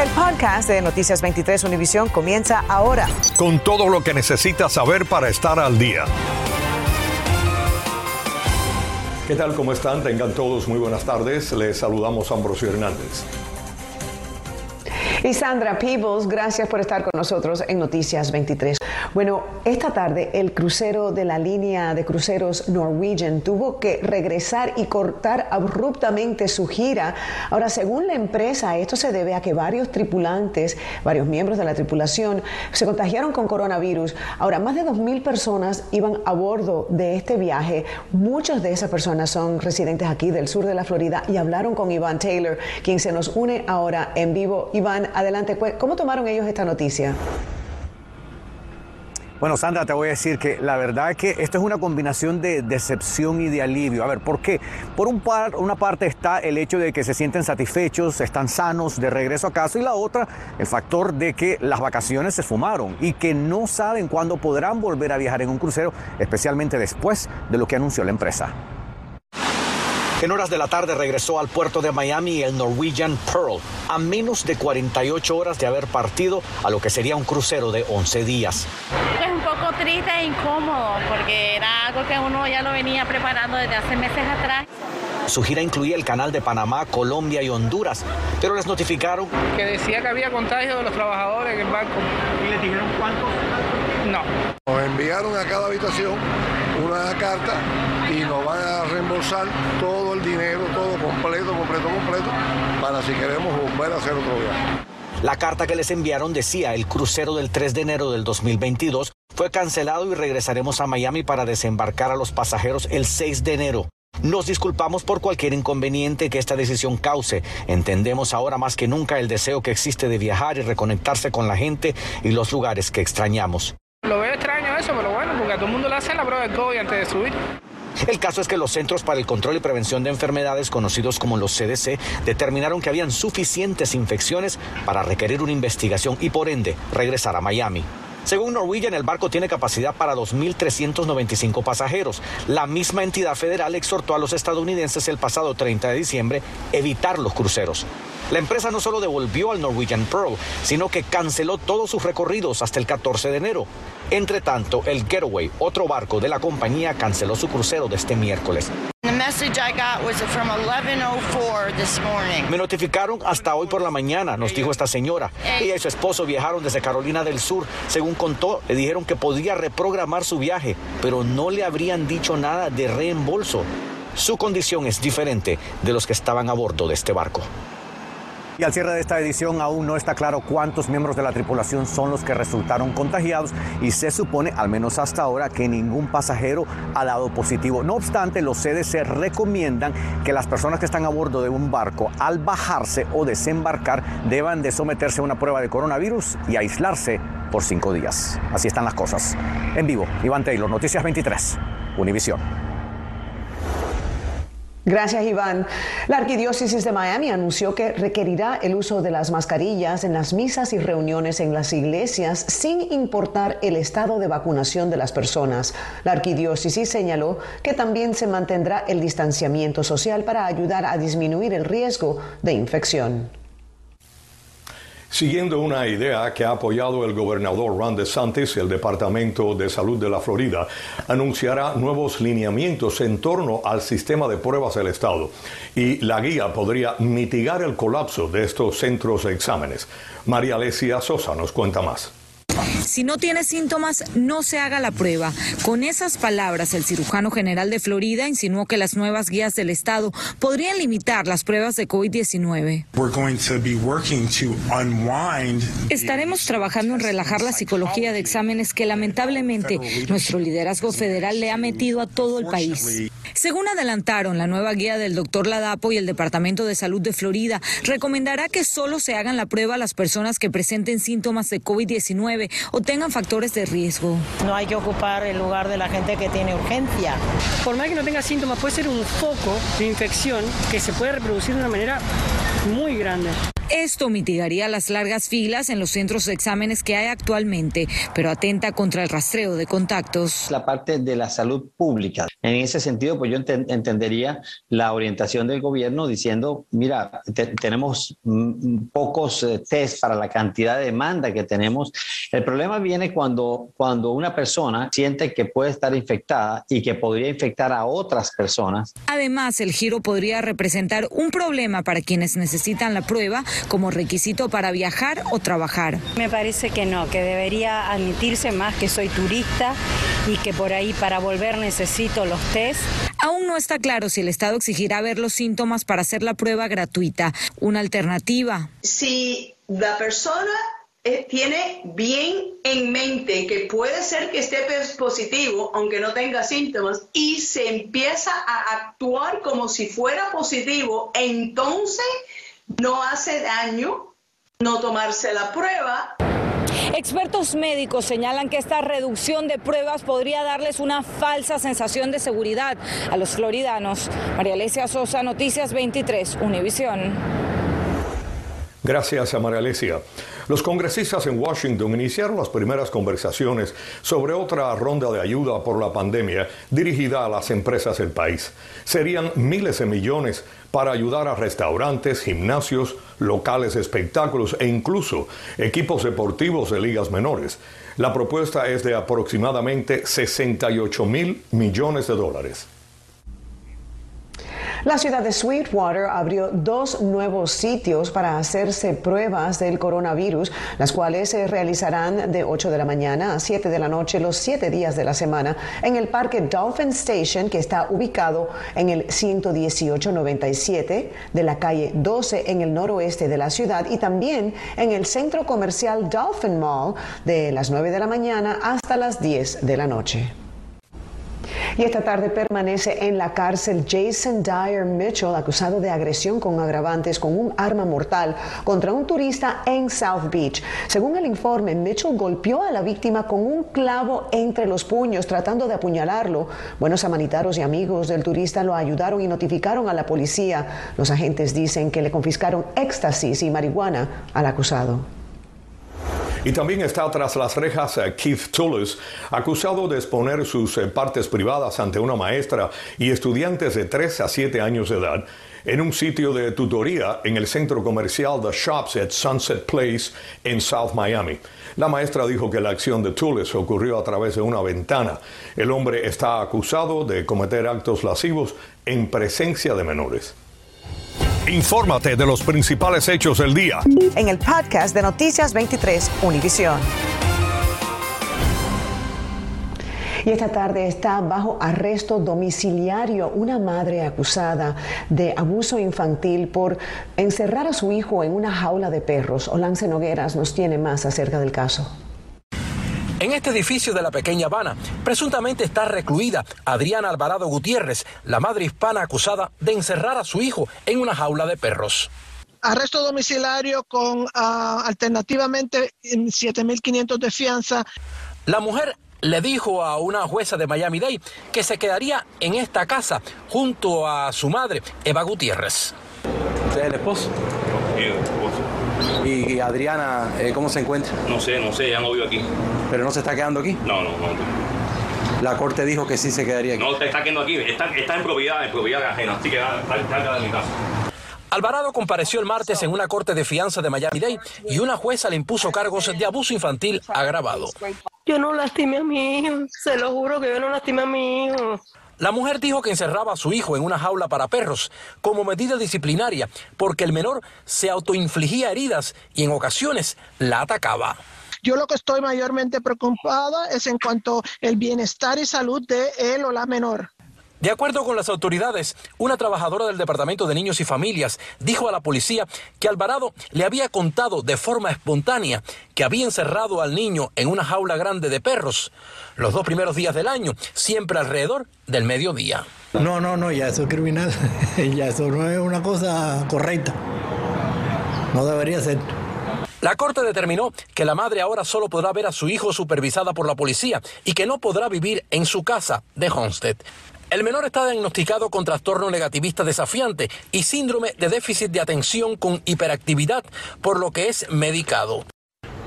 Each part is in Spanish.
El podcast de Noticias 23 Univisión comienza ahora. Con todo lo que necesitas saber para estar al día. ¿Qué tal? ¿Cómo están? Tengan todos muy buenas tardes. Les saludamos a Ambrosio Hernández. Y Sandra Peebles, gracias por estar con nosotros en Noticias 23. Bueno, esta tarde el crucero de la línea de cruceros Norwegian tuvo que regresar y cortar abruptamente su gira. Ahora, según la empresa, esto se debe a que varios tripulantes, varios miembros de la tripulación, se contagiaron con coronavirus. Ahora, más de 2.000 personas iban a bordo de este viaje. Muchas de esas personas son residentes aquí del sur de la Florida y hablaron con Iván Taylor, quien se nos une ahora en vivo. Iván, adelante. ¿Cómo tomaron ellos esta noticia? Bueno, Sandra, te voy a decir que la verdad es que esto es una combinación de decepción y de alivio. A ver, ¿por qué? Por un par, una parte está el hecho de que se sienten satisfechos, están sanos de regreso a casa y la otra, el factor de que las vacaciones se fumaron y que no saben cuándo podrán volver a viajar en un crucero, especialmente después de lo que anunció la empresa. En horas de la tarde regresó al puerto de Miami el Norwegian Pearl, a menos de 48 horas de haber partido a lo que sería un crucero de 11 días. Es un poco triste e incómodo porque era algo que uno ya lo venía preparando desde hace meses atrás. Su gira incluía el canal de Panamá, Colombia y Honduras, pero les notificaron que decía que había contagio de los trabajadores en el banco. ¿Y les dijeron cuántos? No. Nos enviaron a cada habitación una carta y nos van a reembolsar todo el dinero, todo completo, completo, completo, para si queremos volver a hacer otro viaje. La carta que les enviaron decía, el crucero del 3 de enero del 2022 fue cancelado y regresaremos a Miami para desembarcar a los pasajeros el 6 de enero. Nos disculpamos por cualquier inconveniente que esta decisión cause. Entendemos ahora más que nunca el deseo que existe de viajar y reconectarse con la gente y los lugares que extrañamos. Lo veo extraño eso, pero bueno, porque a todo el mundo le hacen la prueba de COVID antes de subir. El caso es que los Centros para el Control y Prevención de Enfermedades, conocidos como los CDC, determinaron que habían suficientes infecciones para requerir una investigación y por ende regresar a Miami. Según Norwegian, el barco tiene capacidad para 2.395 pasajeros. La misma entidad federal exhortó a los estadounidenses el pasado 30 de diciembre evitar los cruceros. La empresa no solo devolvió al Norwegian Pearl, sino que canceló todos sus recorridos hasta el 14 de enero. Entre tanto, el Getaway, otro barco de la compañía, canceló su crucero de este miércoles. Me notificaron hasta hoy por la mañana, nos dijo esta señora. Ella y su esposo viajaron desde Carolina del Sur. Según contó, le dijeron que podía reprogramar su viaje, pero no le habrían dicho nada de reembolso. Su condición es diferente de los que estaban a bordo de este barco. Y al cierre de esta edición aún no está claro cuántos miembros de la tripulación son los que resultaron contagiados y se supone, al menos hasta ahora, que ningún pasajero ha dado positivo. No obstante, los CDC recomiendan que las personas que están a bordo de un barco al bajarse o desembarcar deban de someterse a una prueba de coronavirus y aislarse por cinco días. Así están las cosas. En vivo, Iván Taylor, Noticias 23, Univisión. Gracias, Iván. La Arquidiócesis de Miami anunció que requerirá el uso de las mascarillas en las misas y reuniones en las iglesias sin importar el estado de vacunación de las personas. La Arquidiócesis señaló que también se mantendrá el distanciamiento social para ayudar a disminuir el riesgo de infección. Siguiendo una idea que ha apoyado el gobernador Ron DeSantis, el Departamento de Salud de la Florida anunciará nuevos lineamientos en torno al sistema de pruebas del Estado y la guía podría mitigar el colapso de estos centros de exámenes. María Alesia Sosa nos cuenta más. Si no tiene síntomas, no se haga la prueba. Con esas palabras, el cirujano general de Florida insinuó que las nuevas guías del Estado podrían limitar las pruebas de COVID-19. Estaremos trabajando en relajar la psicología de exámenes que lamentablemente nuestro liderazgo federal le ha metido a todo el país. Según adelantaron, la nueva guía del doctor Ladapo y el Departamento de Salud de Florida recomendará que solo se hagan la prueba a las personas que presenten síntomas de COVID-19 o tengan factores de riesgo. No hay que ocupar el lugar de la gente que tiene urgencia. Por más que no tenga síntomas, puede ser un foco de infección que se puede reproducir de una manera muy grande. Esto mitigaría las largas filas en los centros de exámenes que hay actualmente, pero atenta contra el rastreo de contactos. La parte de la salud pública. En ese sentido, pues yo entendería la orientación del gobierno diciendo, mira, tenemos pocos eh, test para la cantidad de demanda que tenemos. El problema viene cuando, cuando una persona siente que puede estar infectada y que podría infectar a otras personas. Además, el giro podría representar un problema para quienes necesitan la prueba como requisito para viajar o trabajar. Me parece que no, que debería admitirse más que soy turista y que por ahí para volver necesito los test. Aún no está claro si el Estado exigirá ver los síntomas para hacer la prueba gratuita. Una alternativa. Si la persona eh, tiene bien en mente que puede ser que esté positivo, aunque no tenga síntomas, y se empieza a actuar como si fuera positivo, entonces no hace daño no tomarse la prueba. Expertos médicos señalan que esta reducción de pruebas podría darles una falsa sensación de seguridad a los floridanos. María Alesia Sosa, Noticias 23, Univisión. Gracias a María Alesia. Los congresistas en Washington iniciaron las primeras conversaciones sobre otra ronda de ayuda por la pandemia dirigida a las empresas del país. Serían miles de millones para ayudar a restaurantes, gimnasios, locales de espectáculos e incluso equipos deportivos de ligas menores. La propuesta es de aproximadamente 68 mil millones de dólares. La ciudad de Sweetwater abrió dos nuevos sitios para hacerse pruebas del coronavirus, las cuales se realizarán de 8 de la mañana a 7 de la noche los siete días de la semana en el parque Dolphin Station, que está ubicado en el 11897 de la calle 12 en el noroeste de la ciudad y también en el centro comercial Dolphin Mall de las 9 de la mañana hasta las 10 de la noche. Y esta tarde permanece en la cárcel Jason Dyer Mitchell, acusado de agresión con agravantes con un arma mortal contra un turista en South Beach. Según el informe, Mitchell golpeó a la víctima con un clavo entre los puños, tratando de apuñalarlo. Buenos samaritanos y amigos del turista lo ayudaron y notificaron a la policía. Los agentes dicen que le confiscaron éxtasis y marihuana al acusado. Y también está tras las rejas eh, Keith Tullis, acusado de exponer sus eh, partes privadas ante una maestra y estudiantes de 3 a 7 años de edad en un sitio de tutoría en el centro comercial The Shops at Sunset Place en South Miami. La maestra dijo que la acción de Tullis ocurrió a través de una ventana. El hombre está acusado de cometer actos lascivos en presencia de menores. Infórmate de los principales hechos del día. En el podcast de Noticias 23, Univisión. Y esta tarde está bajo arresto domiciliario una madre acusada de abuso infantil por encerrar a su hijo en una jaula de perros. Olance Nogueras nos tiene más acerca del caso. En este edificio de la pequeña Habana, presuntamente está recluida Adriana Alvarado Gutiérrez, la madre hispana acusada de encerrar a su hijo en una jaula de perros. Arresto domiciliario con uh, alternativamente 7.500 de fianza. La mujer le dijo a una jueza de Miami-Dade que se quedaría en esta casa junto a su madre, Eva Gutiérrez. ¿Usted es el esposo? ¿Y Adriana, eh, cómo se encuentra? No sé, no sé, ya no vivo aquí. ¿Pero no se está quedando aquí? No, no, no. La corte dijo que sí se quedaría aquí. No, se está quedando aquí, está, en propiedad, en propiedad ajena, así que está, en mi casa. Alvarado compareció el martes en una corte de fianza de Miami-Dade y una jueza le impuso cargos de abuso infantil agravado. Yo no lastimé a mi hijo, se lo juro que yo no lastimé a mi hijo. La mujer dijo que encerraba a su hijo en una jaula para perros como medida disciplinaria porque el menor se autoinfligía heridas y en ocasiones la atacaba. Yo lo que estoy mayormente preocupada es en cuanto al bienestar y salud de él o la menor. De acuerdo con las autoridades, una trabajadora del Departamento de Niños y Familias dijo a la policía que Alvarado le había contado de forma espontánea que había encerrado al niño en una jaula grande de perros los dos primeros días del año, siempre alrededor del mediodía. No, no, no, ya eso es criminal, ya eso no es una cosa correcta. No debería ser. La corte determinó que la madre ahora solo podrá ver a su hijo supervisada por la policía y que no podrá vivir en su casa de Homestead. El menor está diagnosticado con trastorno negativista desafiante y síndrome de déficit de atención con hiperactividad, por lo que es medicado.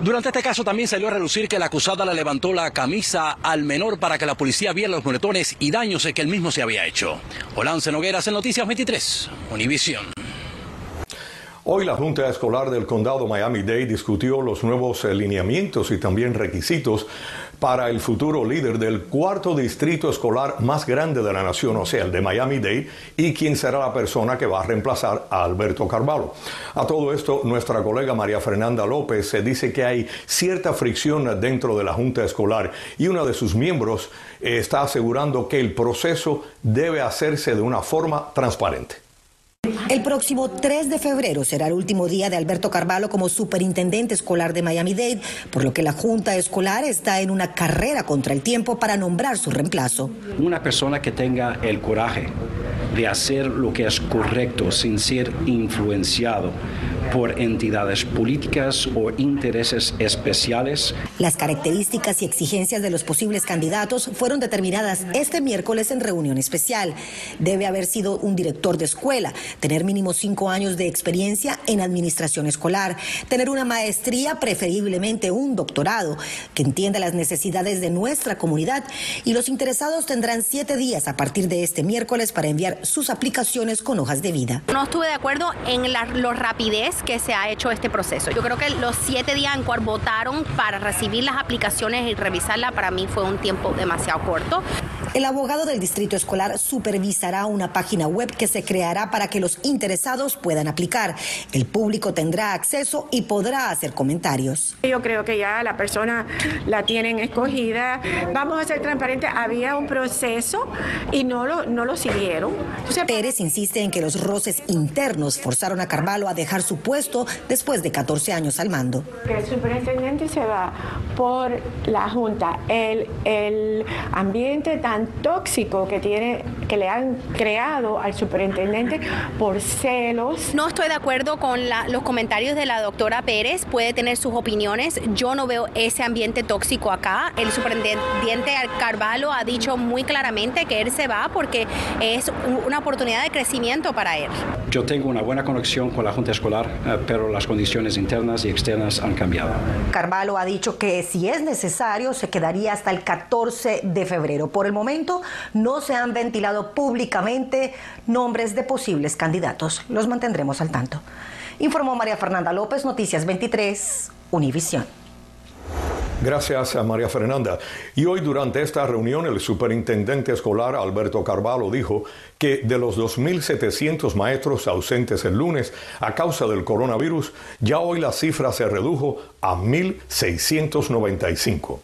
Durante este caso también salió a relucir que la acusada le levantó la camisa al menor para que la policía viera los moretones y daños que él mismo se había hecho. Olance Nogueras en Noticias 23, Univisión. Hoy la Junta Escolar del Condado Miami-Dade discutió los nuevos lineamientos y también requisitos para el futuro líder del cuarto distrito escolar más grande de la nación, o sea, el de Miami-Dade, y quien será la persona que va a reemplazar a Alberto Carvalho. A todo esto, nuestra colega María Fernanda López se dice que hay cierta fricción dentro de la Junta Escolar y uno de sus miembros eh, está asegurando que el proceso debe hacerse de una forma transparente. El próximo 3 de febrero será el último día de Alberto Carvalho como superintendente escolar de Miami-Dade, por lo que la Junta Escolar está en una carrera contra el tiempo para nombrar su reemplazo. Una persona que tenga el coraje de hacer lo que es correcto sin ser influenciado por entidades políticas o intereses especiales. Las características y exigencias de los posibles candidatos fueron determinadas este miércoles en reunión especial. Debe haber sido un director de escuela, tener mínimo cinco años de experiencia en administración escolar, tener una maestría, preferiblemente un doctorado, que entienda las necesidades de nuestra comunidad y los interesados tendrán siete días a partir de este miércoles para enviar sus aplicaciones con hojas de vida. No estuve de acuerdo en la lo rapidez que se ha hecho este proceso. Yo creo que los siete días en cual votaron para recibir las aplicaciones y revisarlas para mí fue un tiempo demasiado corto. El abogado del distrito escolar supervisará una página web que se creará para que los interesados puedan aplicar. El público tendrá acceso y podrá hacer comentarios. Yo creo que ya la persona la tienen escogida. Vamos a ser transparentes. Había un proceso y no lo, no lo siguieron. Pérez insiste en que los roces internos forzaron a Carvalho a dejar su puesto después de 14 años al mando. El superintendente se va por la Junta. El, el ambiente tan tóxico que, tiene, que le han creado al superintendente por celos. No estoy de acuerdo con la, los comentarios de la doctora Pérez. Puede tener sus opiniones. Yo no veo ese ambiente tóxico acá. El superintendente Carvalho ha dicho muy claramente que él se va porque es una oportunidad de crecimiento para él. Yo tengo una buena conexión con la Junta Escolar, eh, pero las condiciones internas y externas han cambiado. Carvalho ha dicho que si es necesario se quedaría hasta el 14 de febrero. Por el momento no se han ventilado públicamente nombres de posibles candidatos. Los mantendremos al tanto. Informó María Fernanda López, Noticias 23, Univisión. Gracias a María Fernanda. Y hoy durante esta reunión el superintendente escolar Alberto Carvalho dijo que de los 2.700 maestros ausentes el lunes a causa del coronavirus, ya hoy la cifra se redujo a 1.695.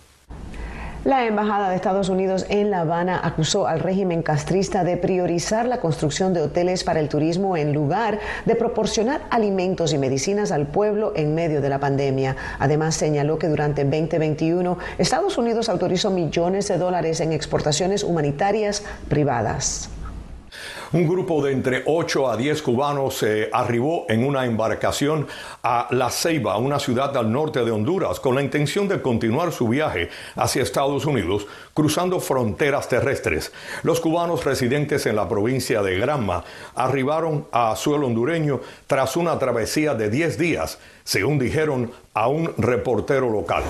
La Embajada de Estados Unidos en La Habana acusó al régimen castrista de priorizar la construcción de hoteles para el turismo en lugar de proporcionar alimentos y medicinas al pueblo en medio de la pandemia. Además, señaló que durante 2021 Estados Unidos autorizó millones de dólares en exportaciones humanitarias privadas. Un grupo de entre 8 a 10 cubanos se arribó en una embarcación a La Ceiba, una ciudad al norte de Honduras, con la intención de continuar su viaje hacia Estados Unidos, cruzando fronteras terrestres. Los cubanos residentes en la provincia de Granma arribaron a suelo hondureño tras una travesía de 10 días, según dijeron a un reportero local.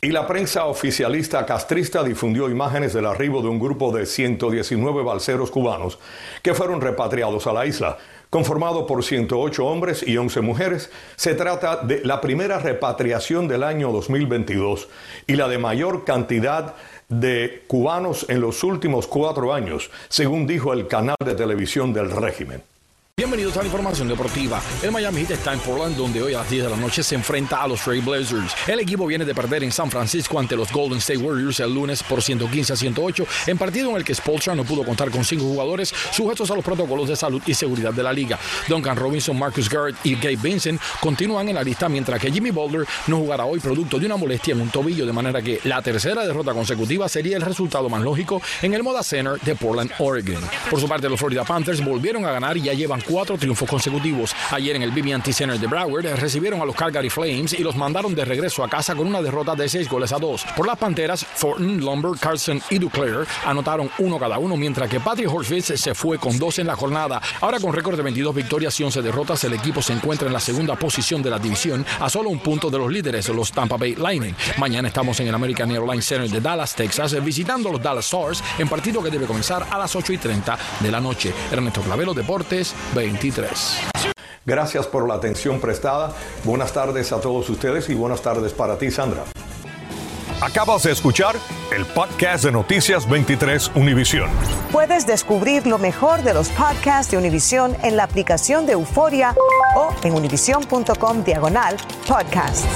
Y la prensa oficialista castrista difundió imágenes del arribo de un grupo de 119 balseros cubanos que fueron repatriados a la isla. Conformado por 108 hombres y 11 mujeres, se trata de la primera repatriación del año 2022 y la de mayor cantidad de cubanos en los últimos cuatro años, según dijo el canal de televisión del régimen. Bienvenidos a la información deportiva. El Miami Heat está en Portland, donde hoy a las 10 de la noche se enfrenta a los Trail Blazers. El equipo viene de perder en San Francisco ante los Golden State Warriors el lunes por 115 a 108, en partido en el que Spolstra no pudo contar con cinco jugadores sujetos a los protocolos de salud y seguridad de la liga. Duncan Robinson, Marcus Garrett y Gabe Vincent continúan en la lista, mientras que Jimmy Boulder no jugará hoy producto de una molestia en un tobillo, de manera que la tercera derrota consecutiva sería el resultado más lógico en el Moda Center de Portland, Oregon. Por su parte, los Florida Panthers volvieron a ganar y ya llevan cuatro triunfos consecutivos. Ayer en el BB&T Center de Broward recibieron a los Calgary Flames y los mandaron de regreso a casa con una derrota de seis goles a dos. Por las Panteras, Thornton, Lumber, Carson y Duclair anotaron uno cada uno, mientras que Patrick Horvitz se fue con dos en la jornada. Ahora con récord de 22 victorias y 11 derrotas, el equipo se encuentra en la segunda posición de la división a solo un punto de los líderes, los Tampa Bay Lightning. Mañana estamos en el American Airlines Center de Dallas, Texas, visitando los Dallas Stars en partido que debe comenzar a las 8 y 30 de la noche. Ernesto Clavelo, Deportes 23. Gracias por la atención prestada. Buenas tardes a todos ustedes y buenas tardes para ti, Sandra. Acabas de escuchar el podcast de Noticias 23 Univisión. Puedes descubrir lo mejor de los podcasts de Univisión en la aplicación de Euforia o en univision.com diagonal podcasts.